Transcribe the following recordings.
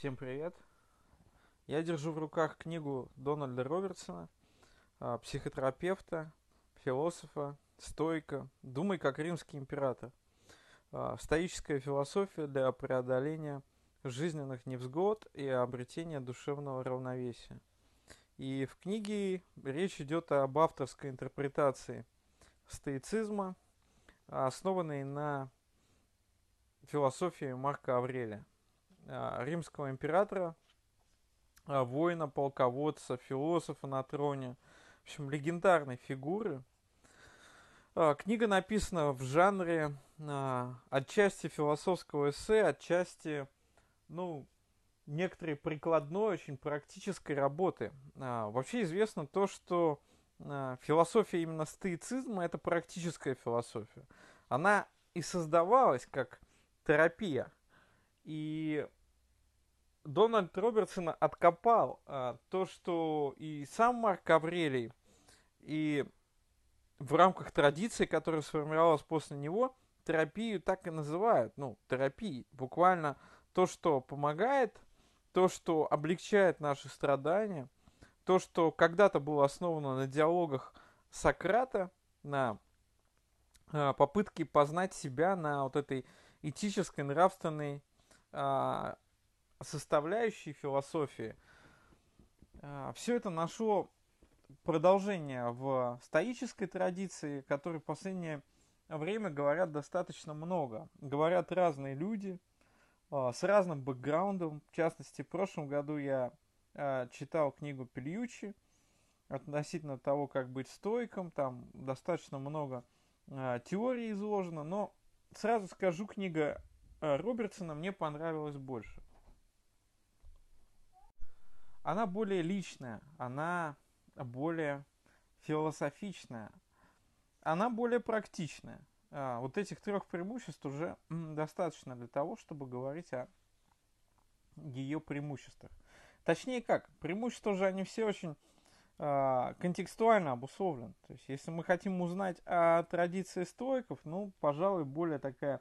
Всем привет! Я держу в руках книгу Дональда Робертсона, а, психотерапевта, философа, стойка «Думай как римский император». А, стоическая философия для преодоления жизненных невзгод и обретения душевного равновесия. И в книге речь идет об авторской интерпретации стоицизма, основанной на философии Марка Аврелия. А, римского императора, а, воина, полководца, философа на троне, в общем, легендарной фигуры. А, книга написана в жанре отчасти философского эссе, отчасти, ну, некоторой прикладной, очень практической работы. Вообще известно то, что философия именно стоицизма – это практическая философия. Она и создавалась как терапия. И Дональд Робертсон откопал а, то, что и сам Марк Аврелий, и в рамках традиции, которая сформировалась после него, терапию так и называют. Ну, терапией. Буквально то, что помогает, то, что облегчает наши страдания, то, что когда-то было основано на диалогах Сократа, на а, попытке познать себя, на вот этой этической, нравственной а, составляющей философии, а, все это нашло продолжение в стоической традиции, которой в последнее время говорят достаточно много. Говорят разные люди а, с разным бэкграундом. В частности, в прошлом году я а, читал книгу Пельючи относительно того, как быть стойком. Там достаточно много теорий изложено, но сразу скажу, книга Робертсона мне понравилась больше она более личная, она более философичная, она более практичная. А, вот этих трех преимуществ уже достаточно для того, чтобы говорить о ее преимуществах. Точнее как, преимущества же они все очень э, контекстуально обусловлены. То есть, если мы хотим узнать о традиции стойков, ну, пожалуй, более такая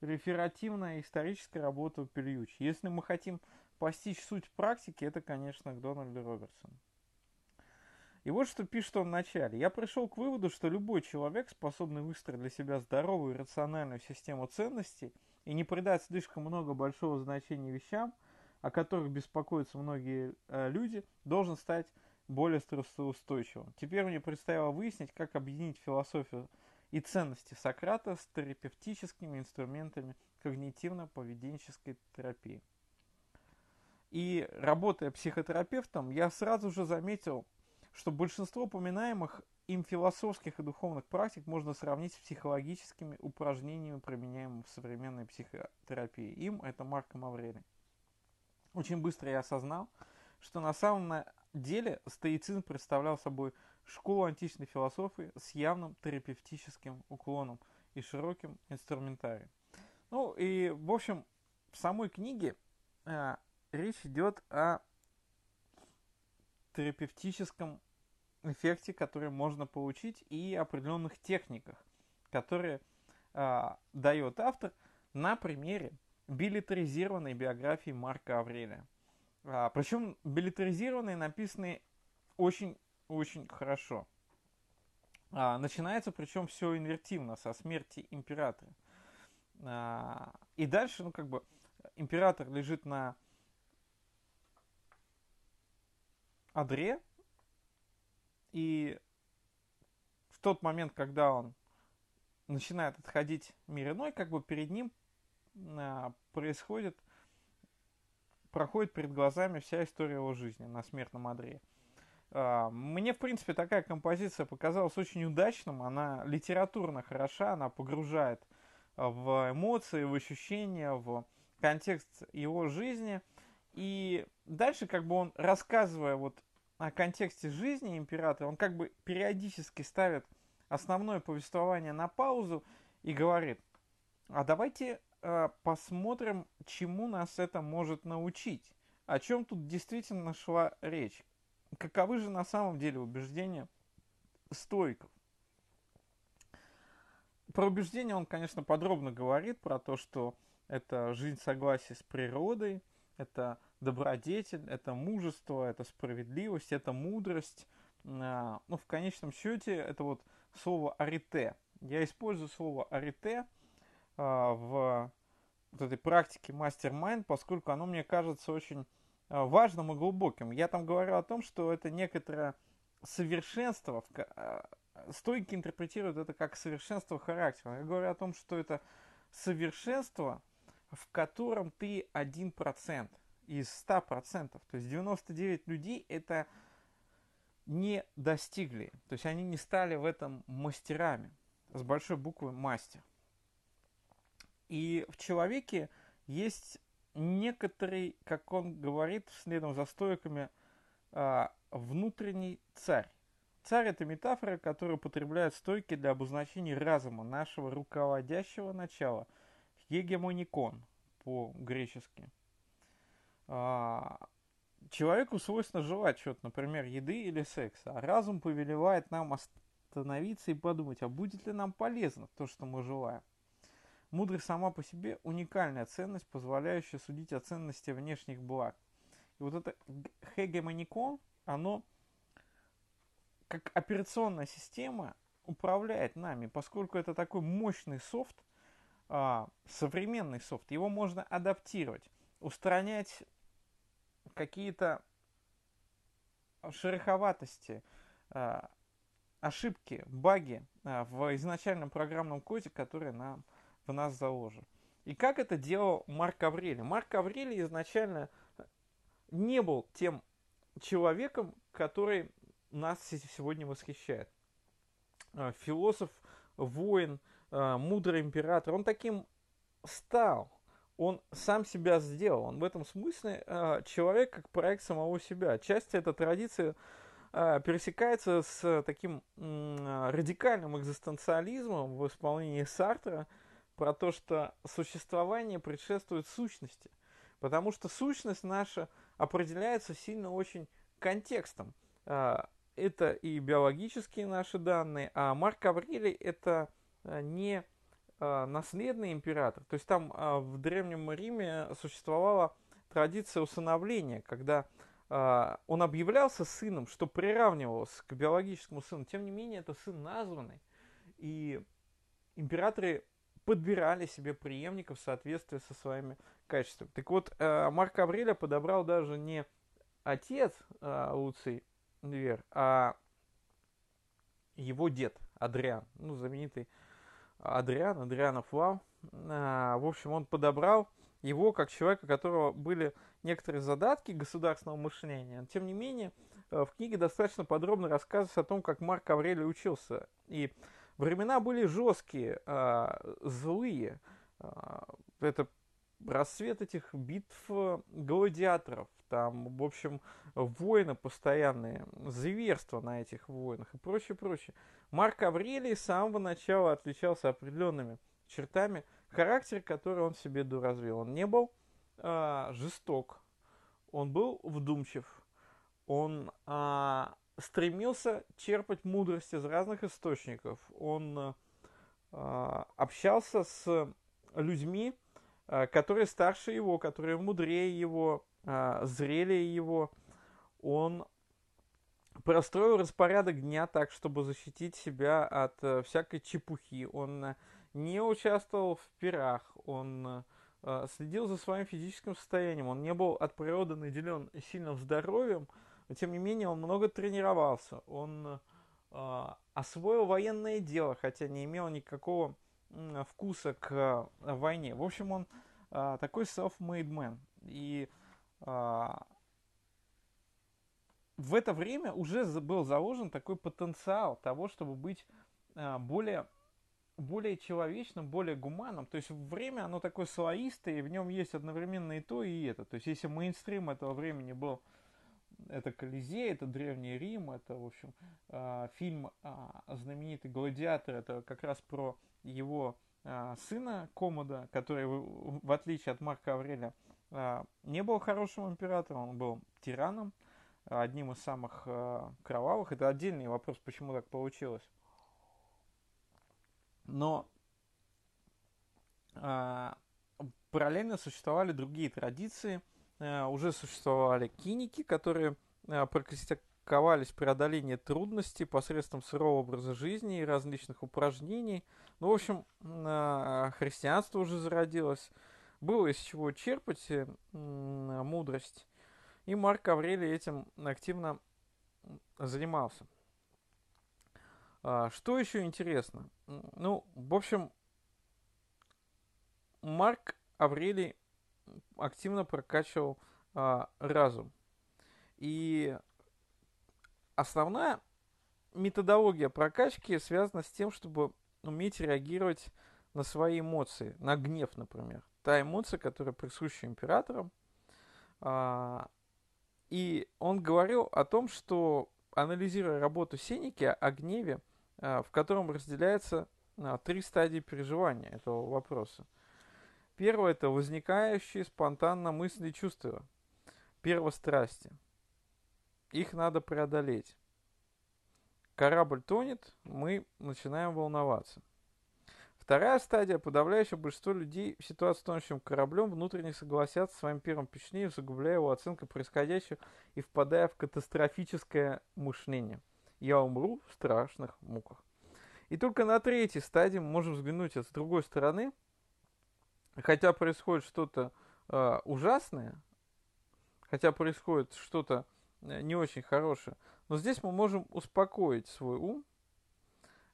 реферативная историческая работа у Пельючи. Если мы хотим постичь суть практики, это, конечно, к Дональду Робертсону. И вот что пишет он в начале. Я пришел к выводу, что любой человек, способный выстроить для себя здоровую и рациональную систему ценностей и не придать слишком много большого значения вещам, о которых беспокоятся многие э, люди, должен стать более стрессоустойчивым. Теперь мне предстояло выяснить, как объединить философию и ценности Сократа с терапевтическими инструментами когнитивно-поведенческой терапии. И работая психотерапевтом, я сразу же заметил, что большинство упоминаемых им философских и духовных практик можно сравнить с психологическими упражнениями, применяемыми в современной психотерапии. Им это Марко Аврелий. Очень быстро я осознал, что на самом деле стоицизм представлял собой школу античной философии с явным терапевтическим уклоном и широким инструментарием. Ну и, в общем, в самой книге э, речь идет о терапевтическом эффекте, который можно получить, и определенных техниках, которые э, дает автор на примере билетаризированной биографии Марка Аврелия. А, причем билетаризированные написаны очень-очень хорошо. А, начинается причем все инвертивно, со смерти императора. А, и дальше, ну как бы, император лежит на Адре. И в тот момент, когда он начинает отходить мир иной, как бы перед ним а, происходит, проходит перед глазами вся история его жизни на смертном Адре. А, мне, в принципе, такая композиция показалась очень удачным. Она литературно хороша, она погружает в эмоции, в ощущения, в контекст его жизни. И дальше, как бы он, рассказывая вот о контексте жизни императора, он как бы периодически ставит основное повествование на паузу и говорит, а давайте посмотрим, чему нас это может научить. О чем тут действительно шла речь. Каковы же на самом деле убеждения стойков? Про убеждения он, конечно, подробно говорит, про то, что это жизнь в с природой, это добродетель, это мужество, это справедливость, это мудрость. А, ну, в конечном счете, это вот слово арите. Я использую слово арите в вот этой практике мастер-майнд, поскольку оно мне кажется очень а, важным и глубоким. Я там говорю о том, что это некоторое совершенство, стойки интерпретируют это как совершенство характера. Я говорю о том, что это совершенство, в котором ты 1% из 100%. То есть 99 людей это не достигли. То есть они не стали в этом мастерами. С большой буквы мастер. И в человеке есть некоторый, как он говорит, следом за стойками, а, внутренний царь. Царь – это метафора, которую употребляют стойки для обозначения разума, нашего руководящего начала. Хегемоникон по-гречески. А, человеку свойственно желать чего-то, например, еды или секса, а разум повелевает нам остановиться и подумать, а будет ли нам полезно то, что мы желаем. Мудрость сама по себе уникальная ценность, позволяющая судить о ценности внешних благ. И вот это хегемоникон, оно как операционная система управляет нами, поскольку это такой мощный софт, а, современный софт, его можно адаптировать, устранять какие-то шероховатости, а, ошибки, баги а, в изначальном программном коде, который нам, в нас заложен. И как это делал Марк Аврелий? Марк Аврелий изначально не был тем человеком, который нас сегодня восхищает. А, философ, воин, а, мудрый император, он таким стал. Он сам себя сделал. Он в этом смысле а, человек как проект самого себя. Часть этой традиции пересекается с таким радикальным экзистенциализмом в исполнении Сартра про то, что существование предшествует сущности. Потому что сущность наша определяется сильно очень контекстом это и биологические наши данные, а Марк Аврелий это э, не э, наследный император. То есть там в Древнем Риме существовала традиция усыновления, когда он объявлялся сыном, что приравнивалось к биологическому сыну. Тем не менее, это сын названный. И императоры подбирали себе преемников в соответствии со своими качествами. Так вот, Марк Аврелия подобрал даже не отец Луций, Вер, а его дед Адриан, ну, знаменитый Адриан, Адрианов Вау, а, в общем, он подобрал его как человека, у которого были некоторые задатки государственного мышления. Тем не менее, э, в книге достаточно подробно рассказывается о том, как Марк Аврелий учился. И времена были жесткие, а, злые. А, это рассвет этих битв э, гладиаторов, там, в общем, войны постоянные, зверства на этих войнах и прочее, прочее. Марк Аврелий с самого начала отличался определенными чертами характера, который он себе доразвил. Он не был э, жесток, он был вдумчив, он э, стремился черпать мудрость из разных источников, он э, общался с людьми, Э, которые старше его, которые мудрее его, э, зрелее его. Он простроил распорядок дня так, чтобы защитить себя от всякой чепухи. Он не участвовал в пирах, он следил за своим физическим состоянием, он не был от природы наделен сильным здоровьем, но тем не менее он много тренировался, он освоил военное дело, хотя не имел никакого вкуса к войне. В общем, он а, такой self-made man. И а, в это время уже был заложен такой потенциал того, чтобы быть а, более более человечным, более гуманным. То есть время, оно такое слоистое, и в нем есть одновременно и то, и это. То есть если мейнстрим этого времени был это Колизей, это Древний Рим, это, в общем, э, фильм э, знаменитый «Гладиатор», это как раз про его э, сына Комода, который, в, отличие от Марка Аврелия, э, не был хорошим императором, он был тираном, одним из самых кровавых. Это отдельный вопрос, почему так получилось. Но параллельно существовали другие традиции – уже существовали киники, которые практиковались преодоление трудностей посредством сырого образа жизни и различных упражнений. Ну, в общем, христианство уже зародилось, было из чего черпать мудрость. И Марк Аврелий этим активно занимался. А, что еще интересно? Ну, в общем, Марк Аврелий активно прокачивал а, разум. И основная методология прокачки связана с тем, чтобы уметь реагировать на свои эмоции, на гнев, например. Та эмоция, которая присуща императорам. А, и он говорил о том, что, анализируя работу Сенеки о гневе, а, в котором разделяется а, три стадии переживания этого вопроса. Первое – это возникающие спонтанно мысли и чувства. Первострасти. Их надо преодолеть. Корабль тонет, мы начинаем волноваться. Вторая стадия. Подавляющее большинство людей в ситуации с тонущим кораблем внутренне согласятся с своим первым впечатлением, загубляя его оценкой происходящего и впадая в катастрофическое мышление. Я умру в страшных муках. И только на третьей стадии мы можем взглянуть с другой стороны, хотя происходит что-то э, ужасное, хотя происходит что-то э, не очень хорошее, но здесь мы можем успокоить свой ум,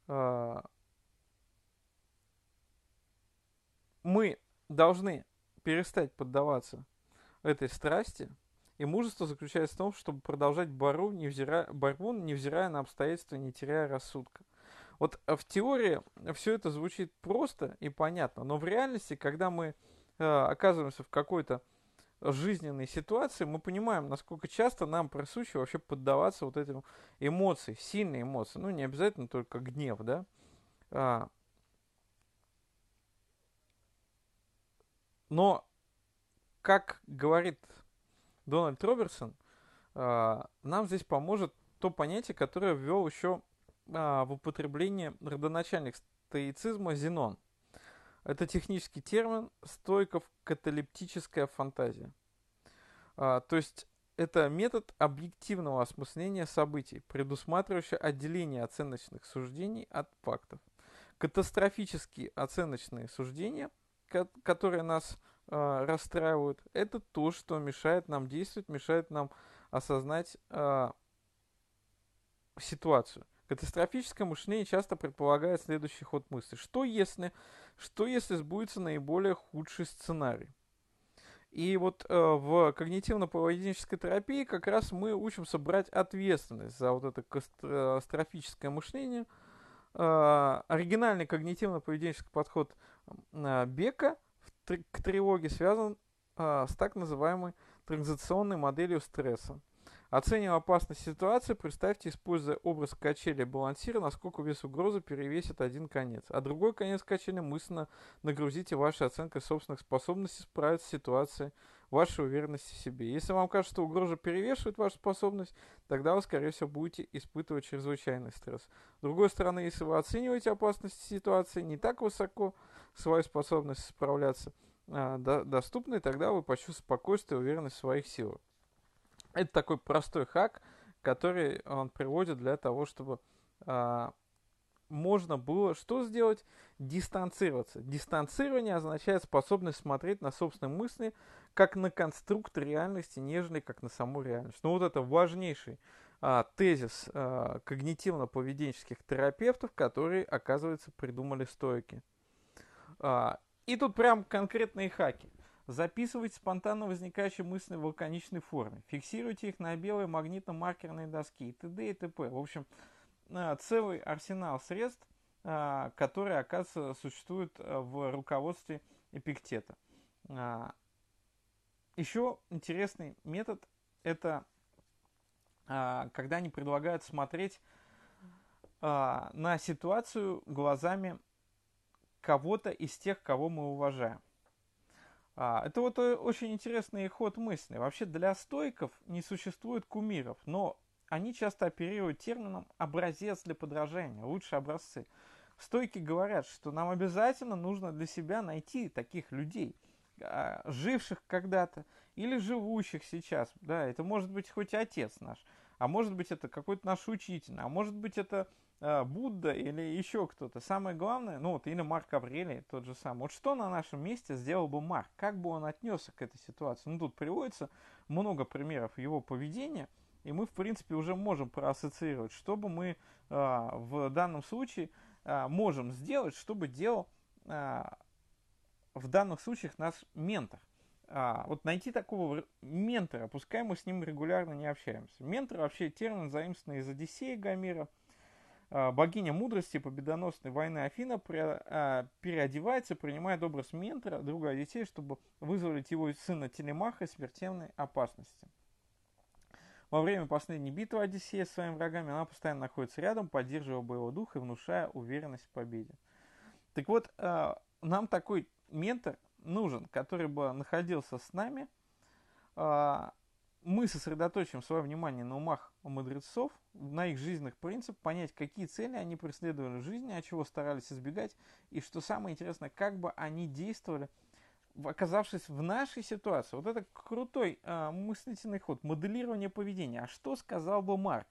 э, мы должны перестать поддаваться этой страсти, и мужество заключается в том, чтобы продолжать борьбу, невзирая, борьбу, невзирая на обстоятельства, не теряя рассудка. Вот в теории все это звучит просто и понятно, но в реальности, когда мы э, оказываемся в какой-то жизненной ситуации, мы понимаем, насколько часто нам присуще вообще поддаваться вот этим эмоциям, сильные эмоции, ну не обязательно только гнев, да, а, Но, как говорит Дональд Роберсон, а, нам здесь поможет то понятие, которое ввел еще а, в употребление родоначальник стоицизма Зенон. Это технический термин стойков каталептическая фантазия. А, то есть это метод объективного осмысления событий, предусматривающий отделение оценочных суждений от фактов. Катастрофические оценочные суждения – которые нас э, расстраивают, это то, что мешает нам действовать, мешает нам осознать э, ситуацию. Катастрофическое мышление часто предполагает следующий ход мысли. Что если, что если сбудется наиболее худший сценарий? И вот э, в когнитивно-поведенческой терапии как раз мы учимся брать ответственность за вот это катастрофическое мышление. Э, оригинальный когнитивно-поведенческий подход а, Бека к тревоге связан а, с так называемой транзиционной моделью стресса. Оценивая опасность ситуации, представьте, используя образ качели балансира, насколько вес угрозы перевесит один конец, а другой конец качели мысленно нагрузите вашей оценкой собственных способностей справиться с ситуацией, вашей уверенности в себе. Если вам кажется, что угроза перевешивает вашу способность, тогда вы, скорее всего, будете испытывать чрезвычайный стресс. С другой стороны, если вы оцениваете опасность ситуации не так высоко, свою способность справляться а, до, доступной, тогда вы почувствуете спокойствие и уверенность в своих силах. Это такой простой хак, который он приводит для того, чтобы а, можно было что сделать? Дистанцироваться. Дистанцирование означает способность смотреть на собственные мысли как на конструкт реальности, нежели как на саму реальность. Ну вот это важнейший а, тезис а, когнитивно-поведенческих терапевтов, которые, оказывается, придумали стойки. А, и тут прям конкретные хаки. Записывайте спонтанно возникающие мысли в лаконичной форме. Фиксируйте их на белой магнитно-маркерной доске и т.д. и т.п. В общем, а, целый арсенал средств, а, которые, оказывается, существуют в руководстве Эпиктета. Еще интересный метод – это когда они предлагают смотреть на ситуацию глазами кого-то из тех, кого мы уважаем. А, это вот э, очень интересный ход мысли. Вообще для стойков не существует кумиров, но они часто оперируют термином «образец для подражания», лучшие образцы. Стойки говорят, что нам обязательно нужно для себя найти таких людей, а, живших когда-то или живущих сейчас, да, это может быть хоть отец наш, а может быть это какой-то наш учитель, а может быть это Будда или еще кто-то. Самое главное, ну вот или Марк Аврелий тот же самый. Вот что на нашем месте сделал бы Марк? Как бы он отнесся к этой ситуации? Ну тут приводится много примеров его поведения, и мы в принципе уже можем проассоциировать, что бы мы э, в данном случае э, можем сделать, чтобы делал э, в данных случаях наш ментор а, вот найти такого ментора, пускай мы с ним регулярно не общаемся. Ментор вообще термин заимствованный из Одиссея Гомера. А, богиня мудрости победоносной войны Афина а, переодевается, принимает образ ментора, друга Одиссея, чтобы вызволить его сына Телемаха из смертельной опасности. Во время последней битвы Одиссея с своими врагами она постоянно находится рядом, поддерживая боевой дух и внушая уверенность в победе. Так вот, а, нам такой ментор нужен, который бы находился с нами, мы сосредоточим свое внимание на умах мудрецов, на их жизненных принципах, понять, какие цели они преследовали в жизни, от чего старались избегать, и что самое интересное, как бы они действовали, оказавшись в нашей ситуации. Вот это крутой э, мыслительный ход, моделирование поведения. А что сказал бы Марк?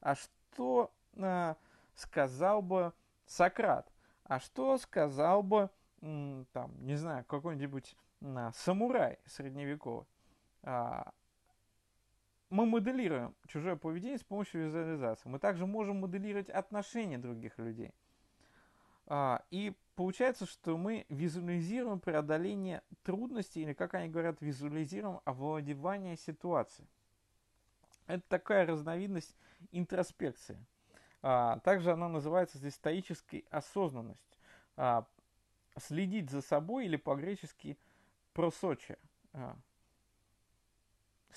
А что э, сказал бы Сократ? А что сказал бы там, не знаю, какой-нибудь а, самурай средневековый, мы моделируем чужое поведение с помощью визуализации. Мы также можем моделировать отношения других людей. А, и получается, что мы визуализируем преодоление трудностей, или, как они говорят, визуализируем овладевание ситуацией. Это такая разновидность интроспекции. Также она называется здесь стоической осознанностью следить за собой или по-гречески просоче.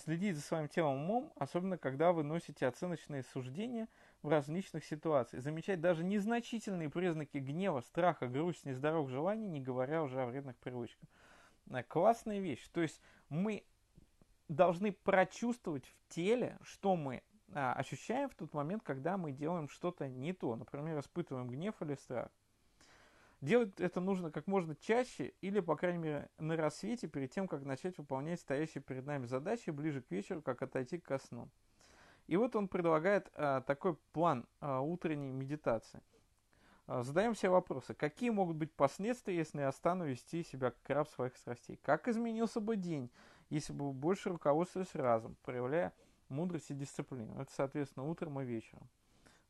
Следить за своим телом умом, особенно когда вы носите оценочные суждения в различных ситуациях. Замечать даже незначительные признаки гнева, страха, грусти, нездоровых желаний, не говоря уже о вредных привычках. А, классная вещь. То есть мы должны прочувствовать в теле, что мы а, ощущаем в тот момент, когда мы делаем что-то не то. Например, испытываем гнев или страх. Делать это нужно как можно чаще или, по крайней мере, на рассвете, перед тем, как начать выполнять стоящие перед нами задачи, ближе к вечеру, как отойти ко сну. И вот он предлагает а, такой план а, утренней медитации. А, задаем себе вопросы. Какие могут быть последствия, если я стану вести себя как раб своих страстей? Как изменился бы день, если бы больше руководствовались разом, проявляя мудрость и дисциплину? Это, соответственно, утром и вечером.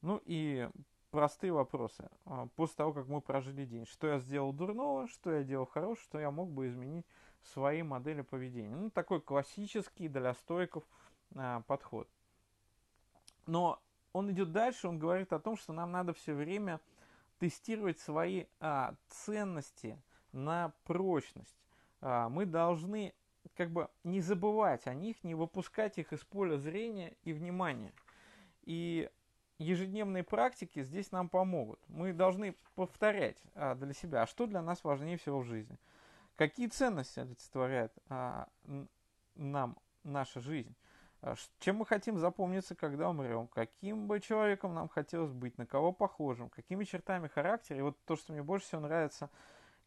Ну и простые вопросы. А, после того, как мы прожили день. Что я сделал дурного, что я делал хорошего, что я мог бы изменить в своей модели поведения. Ну, такой классический для стойков а, подход. Но он идет дальше, он говорит о том, что нам надо все время тестировать свои а, ценности на прочность. А, мы должны как бы не забывать о них, не выпускать их из поля зрения и внимания. И ежедневные практики здесь нам помогут. Мы должны повторять а, для себя, а что для нас важнее всего в жизни. Какие ценности олицетворяет а, нам наша жизнь. А, чем мы хотим запомниться, когда умрем, каким бы человеком нам хотелось быть, на кого похожим, какими чертами характера. И вот то, что мне больше всего нравится,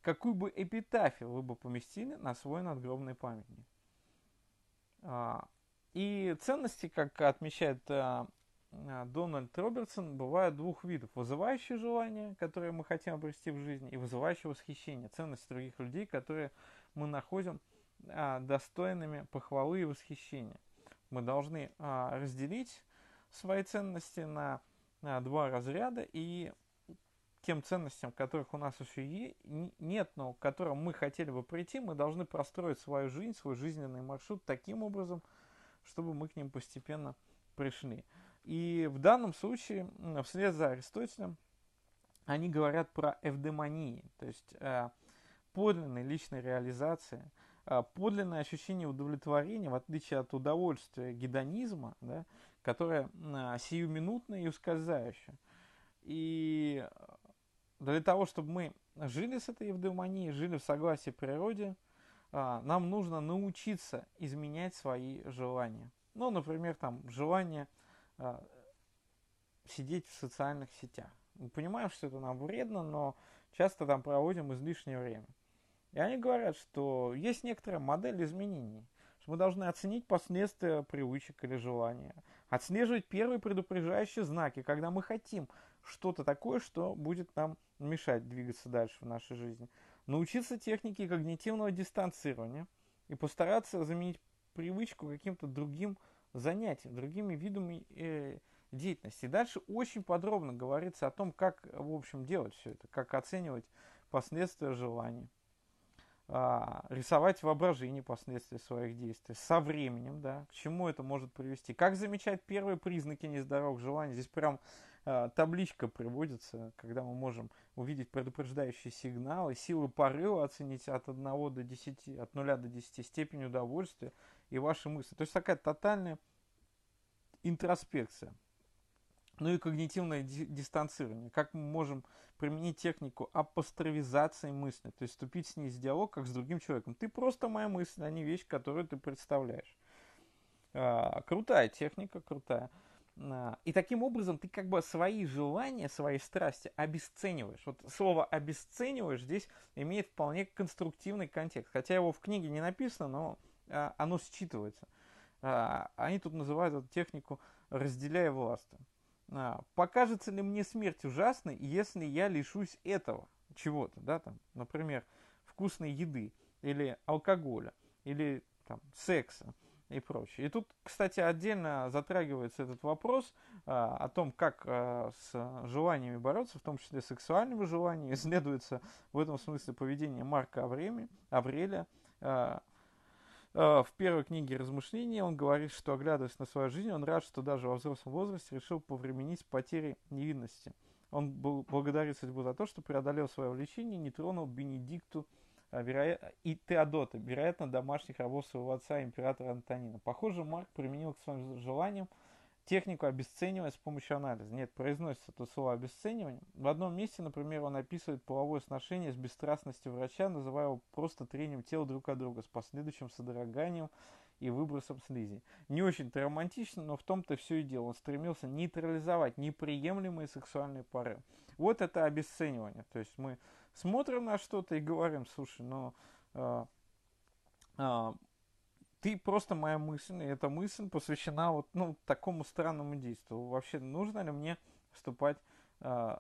какую бы эпитафию вы бы поместили на свой надгробный памятник. А, и ценности, как отмечает а, Дональд Робертсон бывают двух видов. Вызывающее желание, которое мы хотим обрести в жизни, и вызывающее восхищение, ценность других людей, которые мы находим а, достойными похвалы и восхищения. Мы должны а, разделить свои ценности на, на два разряда и тем ценностям, которых у нас еще нет, но к которым мы хотели бы прийти, мы должны простроить свою жизнь, свой жизненный маршрут таким образом, чтобы мы к ним постепенно пришли. И в данном случае, вслед за Аристотелем, они говорят про эвдемонии, то есть э, подлинной личной реализации, э, подлинное ощущение удовлетворения, в отличие от удовольствия гедонизма, да, которое э, сиюминутное и ускользающее. И для того, чтобы мы жили с этой евдемонией, жили в согласии природе, нам нужно научиться изменять свои желания. Ну, например, там желание – сидеть в социальных сетях. Мы понимаем, что это нам вредно, но часто там проводим излишнее время. И они говорят, что есть некоторая модель изменений, Мы должны оценить последствия привычек или желания, отслеживать первые предупреждающие знаки, когда мы хотим что-то такое, что будет нам мешать двигаться дальше в нашей жизни. Научиться технике когнитивного дистанцирования и постараться заменить привычку каким-то другим занятием, другими видами э, деятельности. Дальше очень подробно говорится о том, как, в общем, делать все это, как оценивать последствия желаний, а, рисовать воображение последствий своих действий со временем, да, к чему это может привести, как замечать первые признаки нездоровых желаний. Здесь прям табличка приводится, когда мы можем увидеть предупреждающие сигналы, силы порыва оценить от 1 до 10, от 0 до 10 степень удовольствия и ваши мысли. То есть такая тотальная интроспекция. Ну и когнитивное дистанцирование. Как мы можем применить технику апостровизации мысли, то есть вступить с ней в диалог, как с другим человеком. Ты просто моя мысль, а не вещь, которую ты представляешь. А, крутая техника, крутая. А, и таким образом ты как бы свои желания, свои страсти обесцениваешь. Вот слово обесцениваешь здесь имеет вполне конструктивный контекст. Хотя его в книге не написано, но а, оно считывается. А, они тут называют эту технику разделяя власть. Покажется ли мне смерть ужасной, если я лишусь этого чего-то, да, там, например, вкусной еды, или алкоголя, или там, секса и прочее. И тут, кстати, отдельно затрагивается этот вопрос а, о том, как а, с желаниями бороться, в том числе сексуальными желаниями. Исследуется в этом смысле поведение Марка Авреми, Авреля, а, Э, в первой книге размышления он говорит, что, оглядываясь на свою жизнь, он рад, что даже во взрослом возрасте решил повременить с потерей невинности. Он был, благодарит судьбу за то, что преодолел свое влечение и не тронул Бенедикту э, и Теодота, вероятно, домашних рабов своего отца, императора Антонина. Похоже, Марк применил к своим желаниям технику обесценивания с помощью анализа. Нет, произносится то слово обесценивание. В одном месте, например, он описывает половое сношение с бесстрастностью врача, называя его просто трением тел друг от друга с последующим содроганием и выбросом слизи. Не очень-то романтично, но в том-то все и дело. Он стремился нейтрализовать неприемлемые сексуальные пары. Вот это обесценивание. То есть мы смотрим на что-то и говорим, слушай, ну... Э, э, ты просто моя мысль, и эта мысль посвящена вот ну, такому странному действию. Вообще, нужно ли мне вступать э,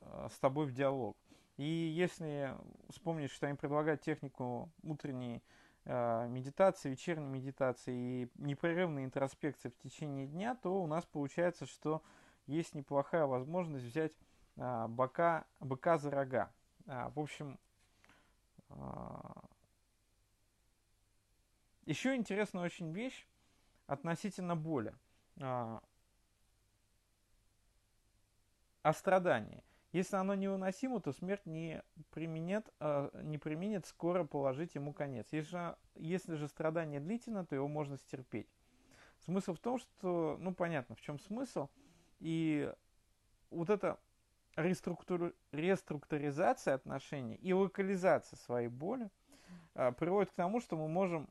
с тобой в диалог? И если вспомнить, что им предлагают технику утренней э, медитации, вечерней медитации и непрерывной интроспекции в течение дня, то у нас получается, что есть неплохая возможность взять э, бока, быка за рога. А, в общем, еще интересная очень вещь относительно боли. А, о страдании. Если оно невыносимо, то смерть не применит, а, не применит скоро положить ему конец. Если, если же страдание длительно, то его можно стерпеть. Смысл в том, что, ну понятно, в чем смысл. И вот эта реструктур, реструктуризация отношений и локализация своей боли – а, приводит к тому, что мы можем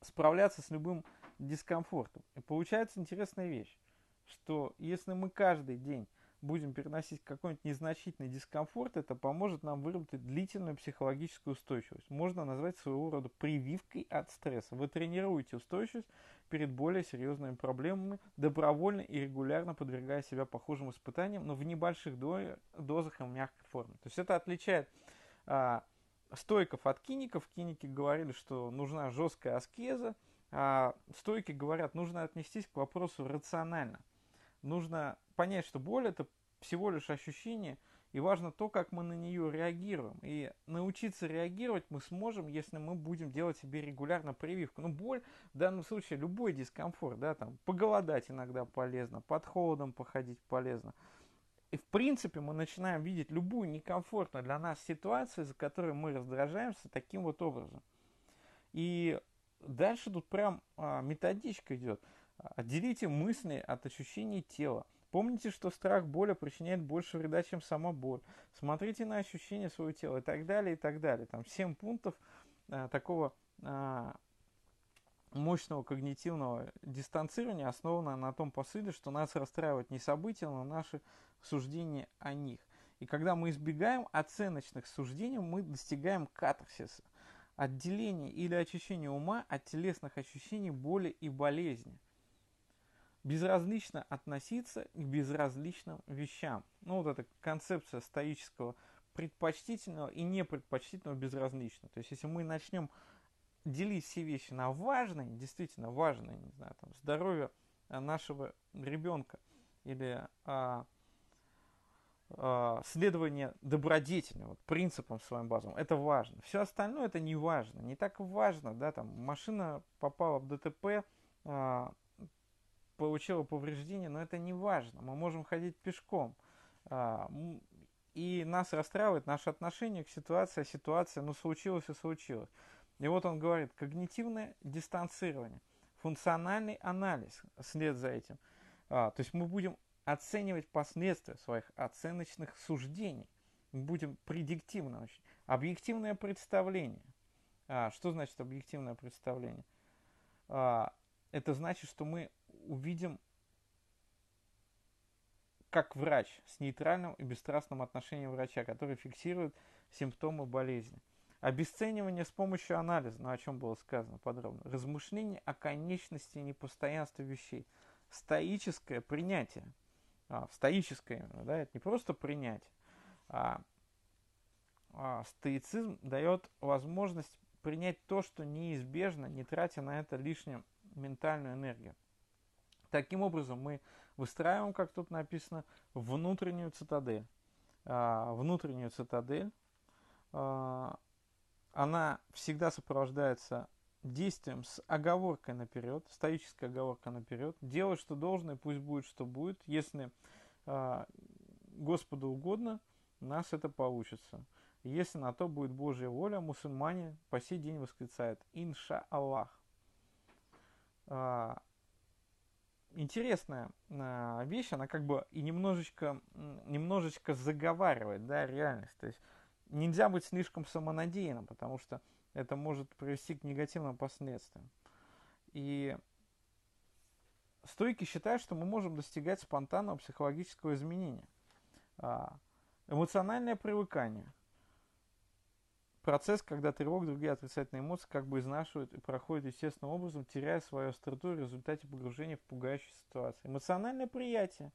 справляться с любым дискомфортом. И получается интересная вещь, что если мы каждый день будем переносить какой-нибудь незначительный дискомфорт, это поможет нам выработать длительную психологическую устойчивость. Можно назвать своего рода прививкой от стресса. Вы тренируете устойчивость перед более серьезными проблемами, добровольно и регулярно подвергая себя похожим испытаниям, но в небольших дозах и в мягкой форме. То есть это отличает а, стойков от киников. Киники говорили, что нужна жесткая аскеза, а стойки говорят, нужно отнестись к вопросу рационально. Нужно понять, что боль это всего лишь ощущение, и важно то, как мы на нее реагируем. И научиться реагировать мы сможем, если мы будем делать себе регулярно прививку. Ну, боль, в данном случае, любой дискомфорт, да, там, поголодать иногда полезно, под холодом походить полезно. И в принципе мы начинаем видеть любую некомфортную для нас ситуацию, за которой мы раздражаемся таким вот образом. И дальше тут прям а, методичка идет. Отделите мысли от ощущений тела. Помните, что страх боли причиняет больше вреда, чем сама боль. Смотрите на ощущения своего тела и так далее, и так далее. Там 7 пунктов а, такого а, мощного когнитивного дистанцирования основано на том посыле, что нас расстраивают не события, но наши суждения о них. И когда мы избегаем оценочных суждений, мы достигаем катарсиса. отделение или очищение ума от телесных ощущений боли и болезни. Безразлично относиться к безразличным вещам. Ну, вот эта концепция стоического предпочтительного и непредпочтительного безразлично. То есть, если мы начнем делить все вещи на важные, действительно важные, не знаю, там, здоровье нашего ребенка или а, а, следование добродетельным вот, принципам своим базовым, это важно. Все остальное это не важно. Не так важно, да, там машина попала в ДТП, а, получила повреждение, но это не важно. Мы можем ходить пешком. А, и нас расстраивает наше отношение к ситуации, а ситуация, ну, случилось и случилось. И вот он говорит, когнитивное дистанцирование, функциональный анализ след за этим. А, то есть мы будем оценивать последствия своих оценочных суждений. Мы будем предиктивно очень. Объективное представление. Что значит объективное представление? Это значит, что мы увидим как врач с нейтральным и бесстрастным отношением врача, который фиксирует симптомы болезни. Обесценивание с помощью анализа, ну о чем было сказано подробно. Размышление о конечности и непостоянстве вещей. Стоическое принятие. А, стоическое, да, это не просто принятие, а, а стоицизм дает возможность принять то, что неизбежно, не тратя на это лишнюю ментальную энергию. Таким образом, мы выстраиваем, как тут написано, внутреннюю цитадель. А, внутреннюю цитадель, а, она всегда сопровождается действием с оговоркой наперед, стоическая оговорка наперед. Делай, что должно, и пусть будет, что будет. Если а, Господу угодно, у нас это получится. Если на то будет Божья воля, мусульмане по сей день восклицают «Инша Аллах» интересная э, вещь, она как бы и немножечко, немножечко заговаривает, да, реальность. То есть нельзя быть слишком самонадеянным, потому что это может привести к негативным последствиям. И стойки считают, что мы можем достигать спонтанного психологического изменения. А, эмоциональное привыкание – процесс, когда тревога, другие отрицательные эмоции как бы изнашивают и проходят естественным образом, теряя свою остроту в результате погружения в пугающую ситуацию. Эмоциональное приятие,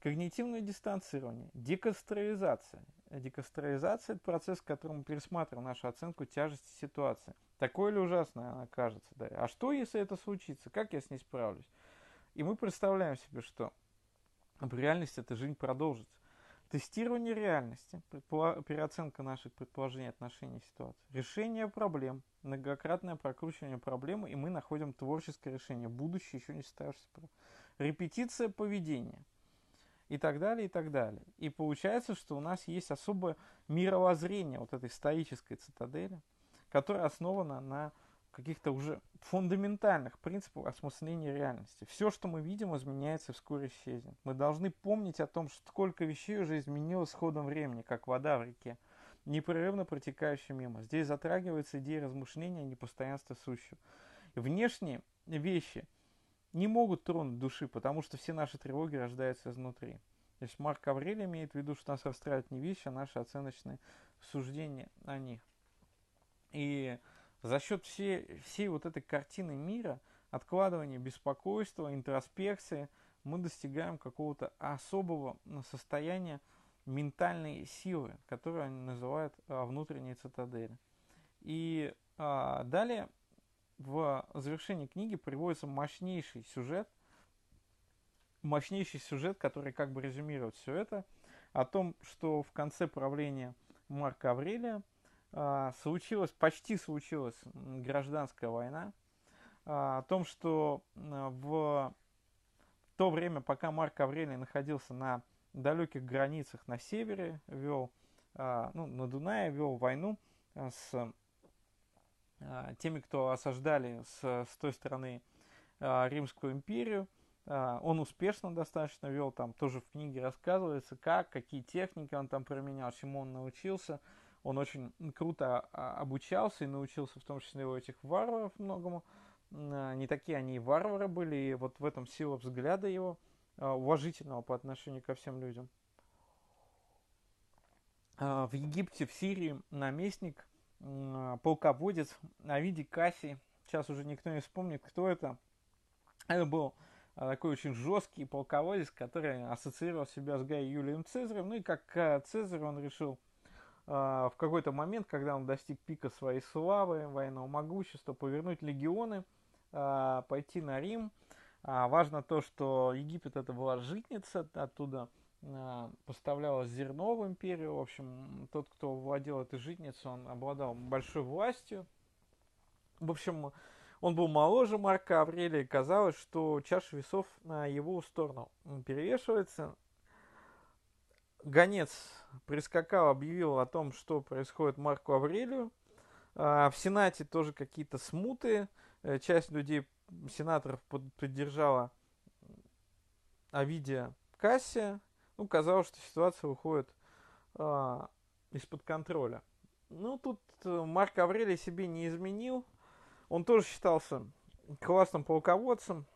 когнитивное дистанцирование, декастроизация. Декастроизация – это процесс, в котором мы пересматриваем нашу оценку тяжести ситуации. Такое ли ужасное она кажется? Да? А что, если это случится? Как я с ней справлюсь? И мы представляем себе, что в реальности эта жизнь продолжится. Тестирование реальности, переоценка наших предположений отношений ситуации, решение проблем, многократное прокручивание проблемы, и мы находим творческое решение, будущее еще не ставшееся. Репетиция поведения и так далее, и так далее. И получается, что у нас есть особое мировоззрение вот этой стоической цитадели, которая основана на каких-то уже фундаментальных принципов осмысления реальности. Все, что мы видим, изменяется и вскоре исчезнет. Мы должны помнить о том, сколько вещей уже изменилось с ходом времени, как вода в реке, непрерывно протекающая мимо. Здесь затрагивается идея размышления о непостоянстве сущего. внешние вещи не могут тронуть души, потому что все наши тревоги рождаются изнутри. То есть Марк Аврелий имеет в виду, что нас расстраивают не вещи, а наши оценочные суждения о них. И за счет всей, всей вот этой картины мира, откладывания беспокойства, интроспекции, мы достигаем какого-то особого состояния ментальной силы, которую они называют а, внутренней цитадели. И а, далее в завершении книги приводится мощнейший сюжет, мощнейший сюжет, который как бы резюмирует все это, о том, что в конце правления Марка Аврелия – случилась, почти случилась гражданская война, а, о том, что в то время, пока Марк Аврелий находился на далеких границах на севере, вел, а, ну, на Дунае, вел войну с теми, кто осаждали с, с той стороны Римскую империю, он успешно достаточно вел, там тоже в книге рассказывается, как, какие техники он там применял, чему он научился – он очень круто а, обучался и научился в том числе у этих варваров многому. А, не такие они и варвары были, и вот в этом сила взгляда его, а, уважительного по отношению ко всем людям. В Египте, в Сирии наместник полководец Авидий Кассий. Сейчас уже никто не вспомнит, кто это. Это был такой очень жесткий полководец, который ассоциировал себя с Гаей Юлием Цезарем. Ну и как Цезарь он решил в какой-то момент, когда он достиг пика своей славы, военного могущества, повернуть легионы, пойти на Рим. Важно то, что Египет это была житница, оттуда а, поставлялось зерно в империю. В общем, тот, кто владел этой житницей, он обладал большой властью. В общем, он был моложе Марка Аврелия, казалось, что чаша весов на его сторону перевешивается. Гонец прискакал, объявил о том, что происходит Марку Аврелию. А, в Сенате тоже какие-то смуты. Э, часть людей, сенаторов, поддержала Авидия Кассия, ну, казалось, что ситуация выходит а, из-под контроля. Ну, тут э, Марк Аврелий себе не изменил. Он тоже считался классным полководцем.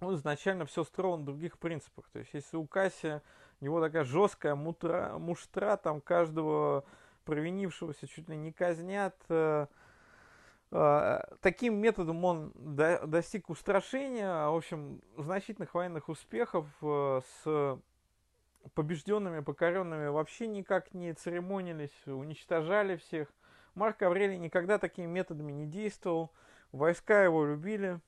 Он изначально все строил на других принципах. То есть, если у Кассия у него такая жесткая мутра, муштра, там каждого провинившегося чуть ли не казнят, э, э, таким методом он до, достиг устрашения, в общем, значительных военных успехов э, с побежденными, покоренными вообще никак не церемонились, уничтожали всех. Марк Аврелий никогда такими методами не действовал, войска его любили.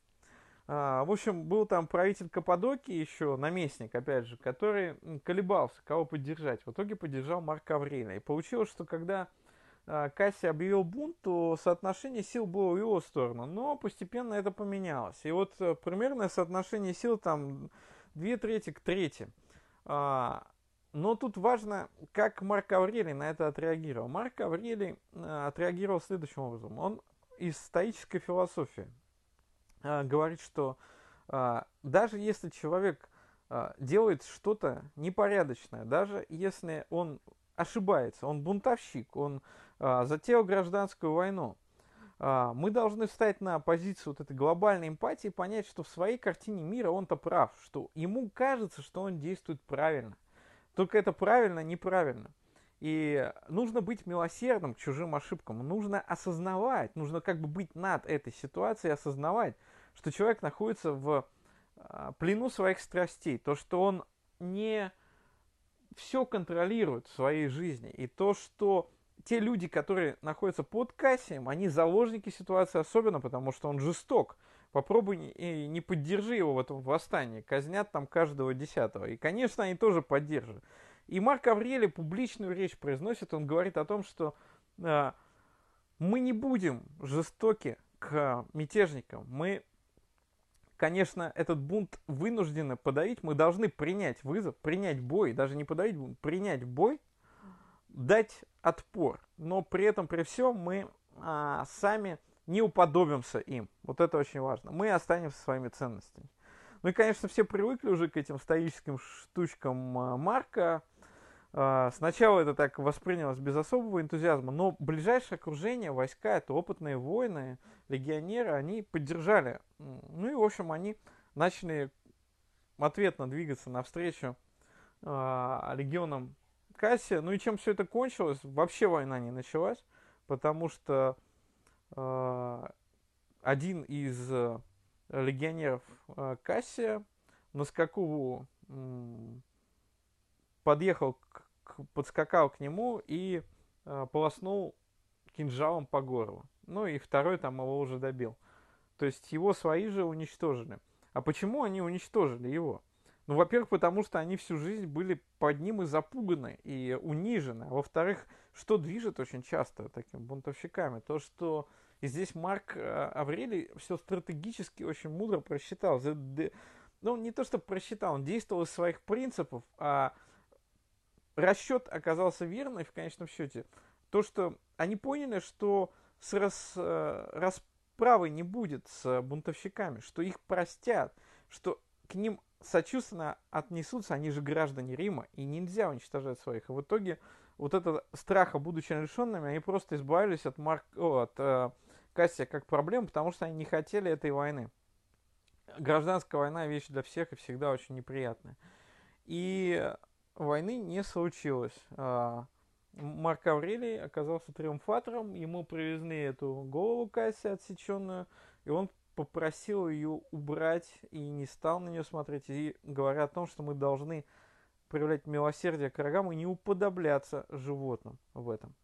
А, в общем, был там правитель Каппадокии еще, наместник, опять же, который колебался, кого поддержать. В итоге поддержал Марка Аврелия. И получилось, что когда а, Кассий объявил бунт, то соотношение сил было в его сторону. Но постепенно это поменялось. И вот э, примерное соотношение сил там две трети к трети. А, но тут важно, как Марк Аврелий на это отреагировал. Марк Аврелий а, отреагировал следующим образом. Он из стоической философии а, говорит, что даже если человек делает что-то непорядочное, даже если он ошибается, он бунтовщик, он затеял гражданскую войну, мы должны встать на позицию вот этой глобальной эмпатии и понять, что в своей картине мира он-то прав, что ему кажется, что он действует правильно. Только это правильно, неправильно. И нужно быть милосердным к чужим ошибкам. Нужно осознавать, нужно как бы быть над этой ситуацией, осознавать, что человек находится в а, плену своих страстей. То, что он не все контролирует в своей жизни. И то, что те люди, которые находятся под Кассием, они заложники ситуации особенно, потому что он жесток. Попробуй и не поддержи его в этом восстании. Казнят там каждого десятого. И, конечно, они тоже поддержат. И Марк Аврелий публичную речь произносит. Он говорит о том, что э, мы не будем жестоки к мятежникам. Мы, конечно, этот бунт вынуждены подавить. Мы должны принять вызов, принять бой. Даже не подавить бунт, принять бой дать отпор. Но при этом, при всем, мы а, сами не уподобимся им. Вот это очень важно. Мы останемся своими ценностями. Ну и, конечно, все привыкли уже к этим стоическим штучкам а, Марка. А, сначала это так воспринялось без особого энтузиазма, но ближайшее окружение, войска, это опытные воины, легионеры, они поддержали. Ну и, в общем, они начали ответно двигаться навстречу э, легионам Кассия. Ну и чем все это кончилось? Вообще война не началась, потому что э, один из э, легионеров э, Кассия на скаку э, подъехал, к, к, подскакал к нему и э, полоснул кинжалом по горлу. Ну и второй там его уже добил. То есть его свои же уничтожили. А почему они уничтожили его? Ну, во-первых, потому что они всю жизнь были под ним и запуганы, и унижены. А во-вторых, что движет очень часто такими бунтовщиками? То, что и здесь Марк э, Аврелий все стратегически очень мудро просчитал. Ну, не то, что просчитал, он действовал из своих принципов, а расчет оказался верный в конечном счете. То, что они поняли, что с рас, э, расправой не будет с бунтовщиками, что их простят, что к ним сочувственно отнесутся, они же граждане Рима, и нельзя уничтожать своих. И в итоге вот это страха, будучи лишенными, они просто избавились от, Марк... О, от э, Кассия как проблем, потому что они не хотели этой войны. Гражданская война вещь для всех и всегда очень неприятная. И войны не случилось. Э, Марк Аврелий оказался триумфатором, ему привезли эту голову Касси отсеченную, и он попросил ее убрать и не стал на нее смотреть, и говоря о том, что мы должны проявлять милосердие к врагам и не уподобляться животным в этом.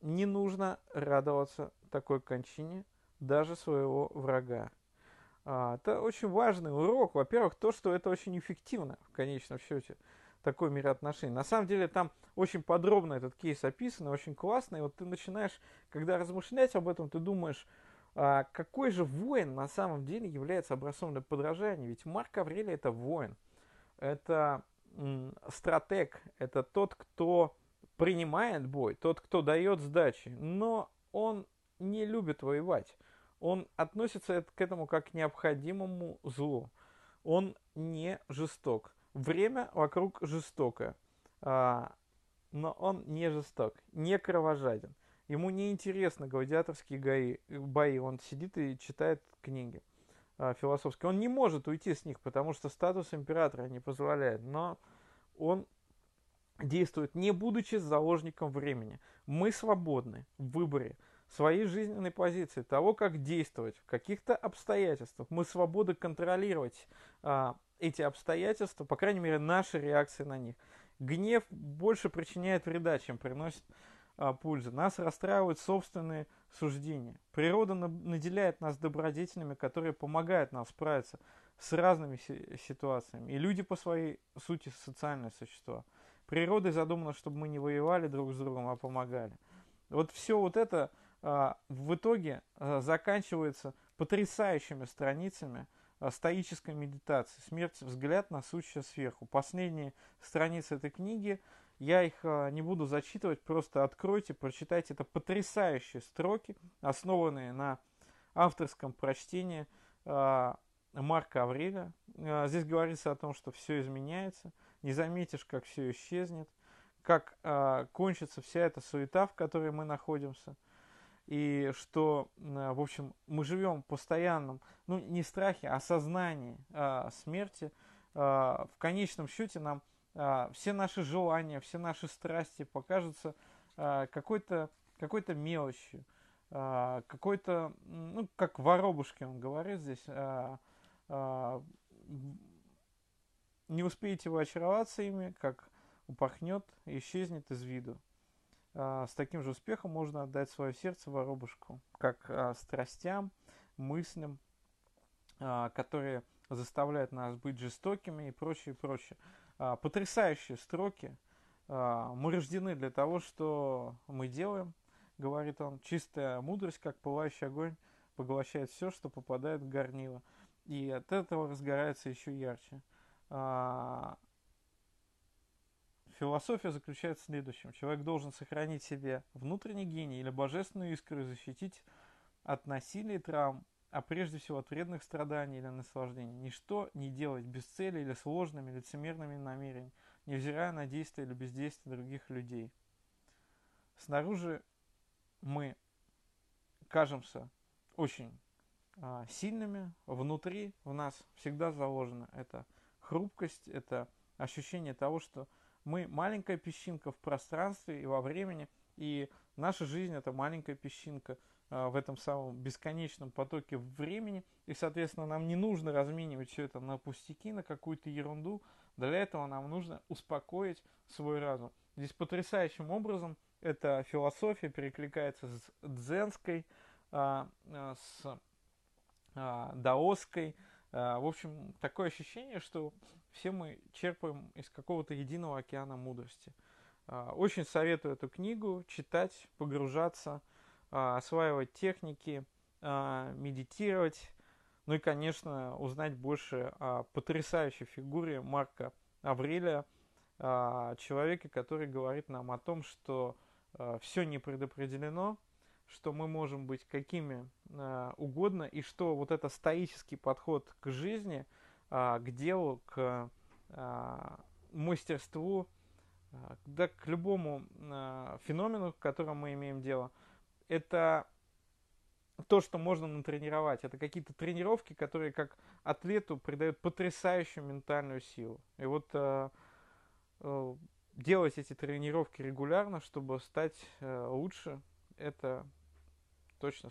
Не нужно радоваться такой кончине даже своего врага. А, это очень важный урок. Во-первых, то, что это очень эффективно в конечном счете такой мироотношений. На самом деле там очень подробно этот кейс описан, очень классно. И вот ты начинаешь, когда размышлять об этом, ты думаешь, а какой же воин на самом деле является образцом для подражания? Ведь Марк Аврелий это воин, это стратег, это тот, кто принимает бой, тот, кто дает сдачи, но он не любит воевать. Он относится к этому как к необходимому злу. Он не жесток. Время вокруг жестокое, а, но он не жесток, не кровожаден. Ему не интересны гладиаторские бои, он сидит и читает книги а, философские. Он не может уйти с них, потому что статус императора не позволяет, но он действует не будучи заложником времени. Мы свободны в выборе своей жизненной позиции, того, как действовать в каких-то обстоятельствах. Мы свободны контролировать а, эти обстоятельства, по крайней мере, наши реакции на них. Гнев больше причиняет вреда, чем приносит а, пользы. Нас расстраивают собственные суждения. Природа наделяет нас добродетелями, которые помогают нам справиться с разными ситуациями. И люди по своей сути социальные существа. Природой задумано, чтобы мы не воевали друг с другом, а помогали. Вот все вот это в итоге а, заканчивается потрясающими страницами а, стоической медитации. Смерть, взгляд на сущее сверху. Последние страницы этой книги, я их не буду зачитывать, просто откройте, прочитайте. Это потрясающие строки, основанные на авторском прочтении Марка Авреля. Здесь говорится о том, что все изменяется, не заметишь, как все исчезнет, как кончится вся эта суета, в которой мы находимся – и что, э, в общем, мы живем в постоянном, ну, не страхе, а сознании а, смерти. А, в конечном счете нам а, все наши желания, все наши страсти покажутся а, какой-то какой-то мелочью, а, какой-то, ну, как воробушки он говорит здесь, а, а, не успеете вы очароваться ими, как упахнет и исчезнет из виду. А, с таким же успехом можно отдать свое сердце воробушку, как а, страстям, мыслям, а, которые заставляют нас быть жестокими и прочее, прочее. Потрясающие строки. Мы рождены для того, что мы делаем, говорит он. Чистая мудрость, как пылающий огонь, поглощает все, что попадает в горнило. И от этого разгорается еще ярче. Философия заключается в следующем. Человек должен сохранить себе внутренний гений или божественную искру и защитить от насилия и травм, а прежде всего от вредных страданий или наслаждений. Ничто не делать без цели или сложными, лицемерными намерениями, невзирая на действия или бездействие других людей. Снаружи мы кажемся очень а, сильными, внутри в нас всегда заложена эта хрупкость, это ощущение того, что мы маленькая песчинка в пространстве и во времени, и наша жизнь это маленькая песчинка а, в этом самом бесконечном потоке времени, и, соответственно, нам не нужно разменивать все это на пустяки, на какую-то ерунду, для этого нам нужно успокоить свой разум. Здесь потрясающим образом эта философия перекликается с дзенской, а, а, с даосской, в общем, такое ощущение, что все мы черпаем из какого-то единого океана мудрости. А, очень советую эту книгу читать, погружаться, а, осваивать техники, а, медитировать, ну и, конечно, узнать больше о потрясающей фигуре Марка Аврелия, человеке, который говорит нам о том, что все не предопределено, что мы можем быть какими угодно, и что вот это стоический подход к жизни – к делу, к а, мастерству, а, да к любому феномену, к которому мы имеем дело, это то, что можно натренировать. Это какие-то тренировки, которые как атлету придают потрясающую ментальную силу. И вот делать эти тренировки регулярно, чтобы стать э, лучше, это точно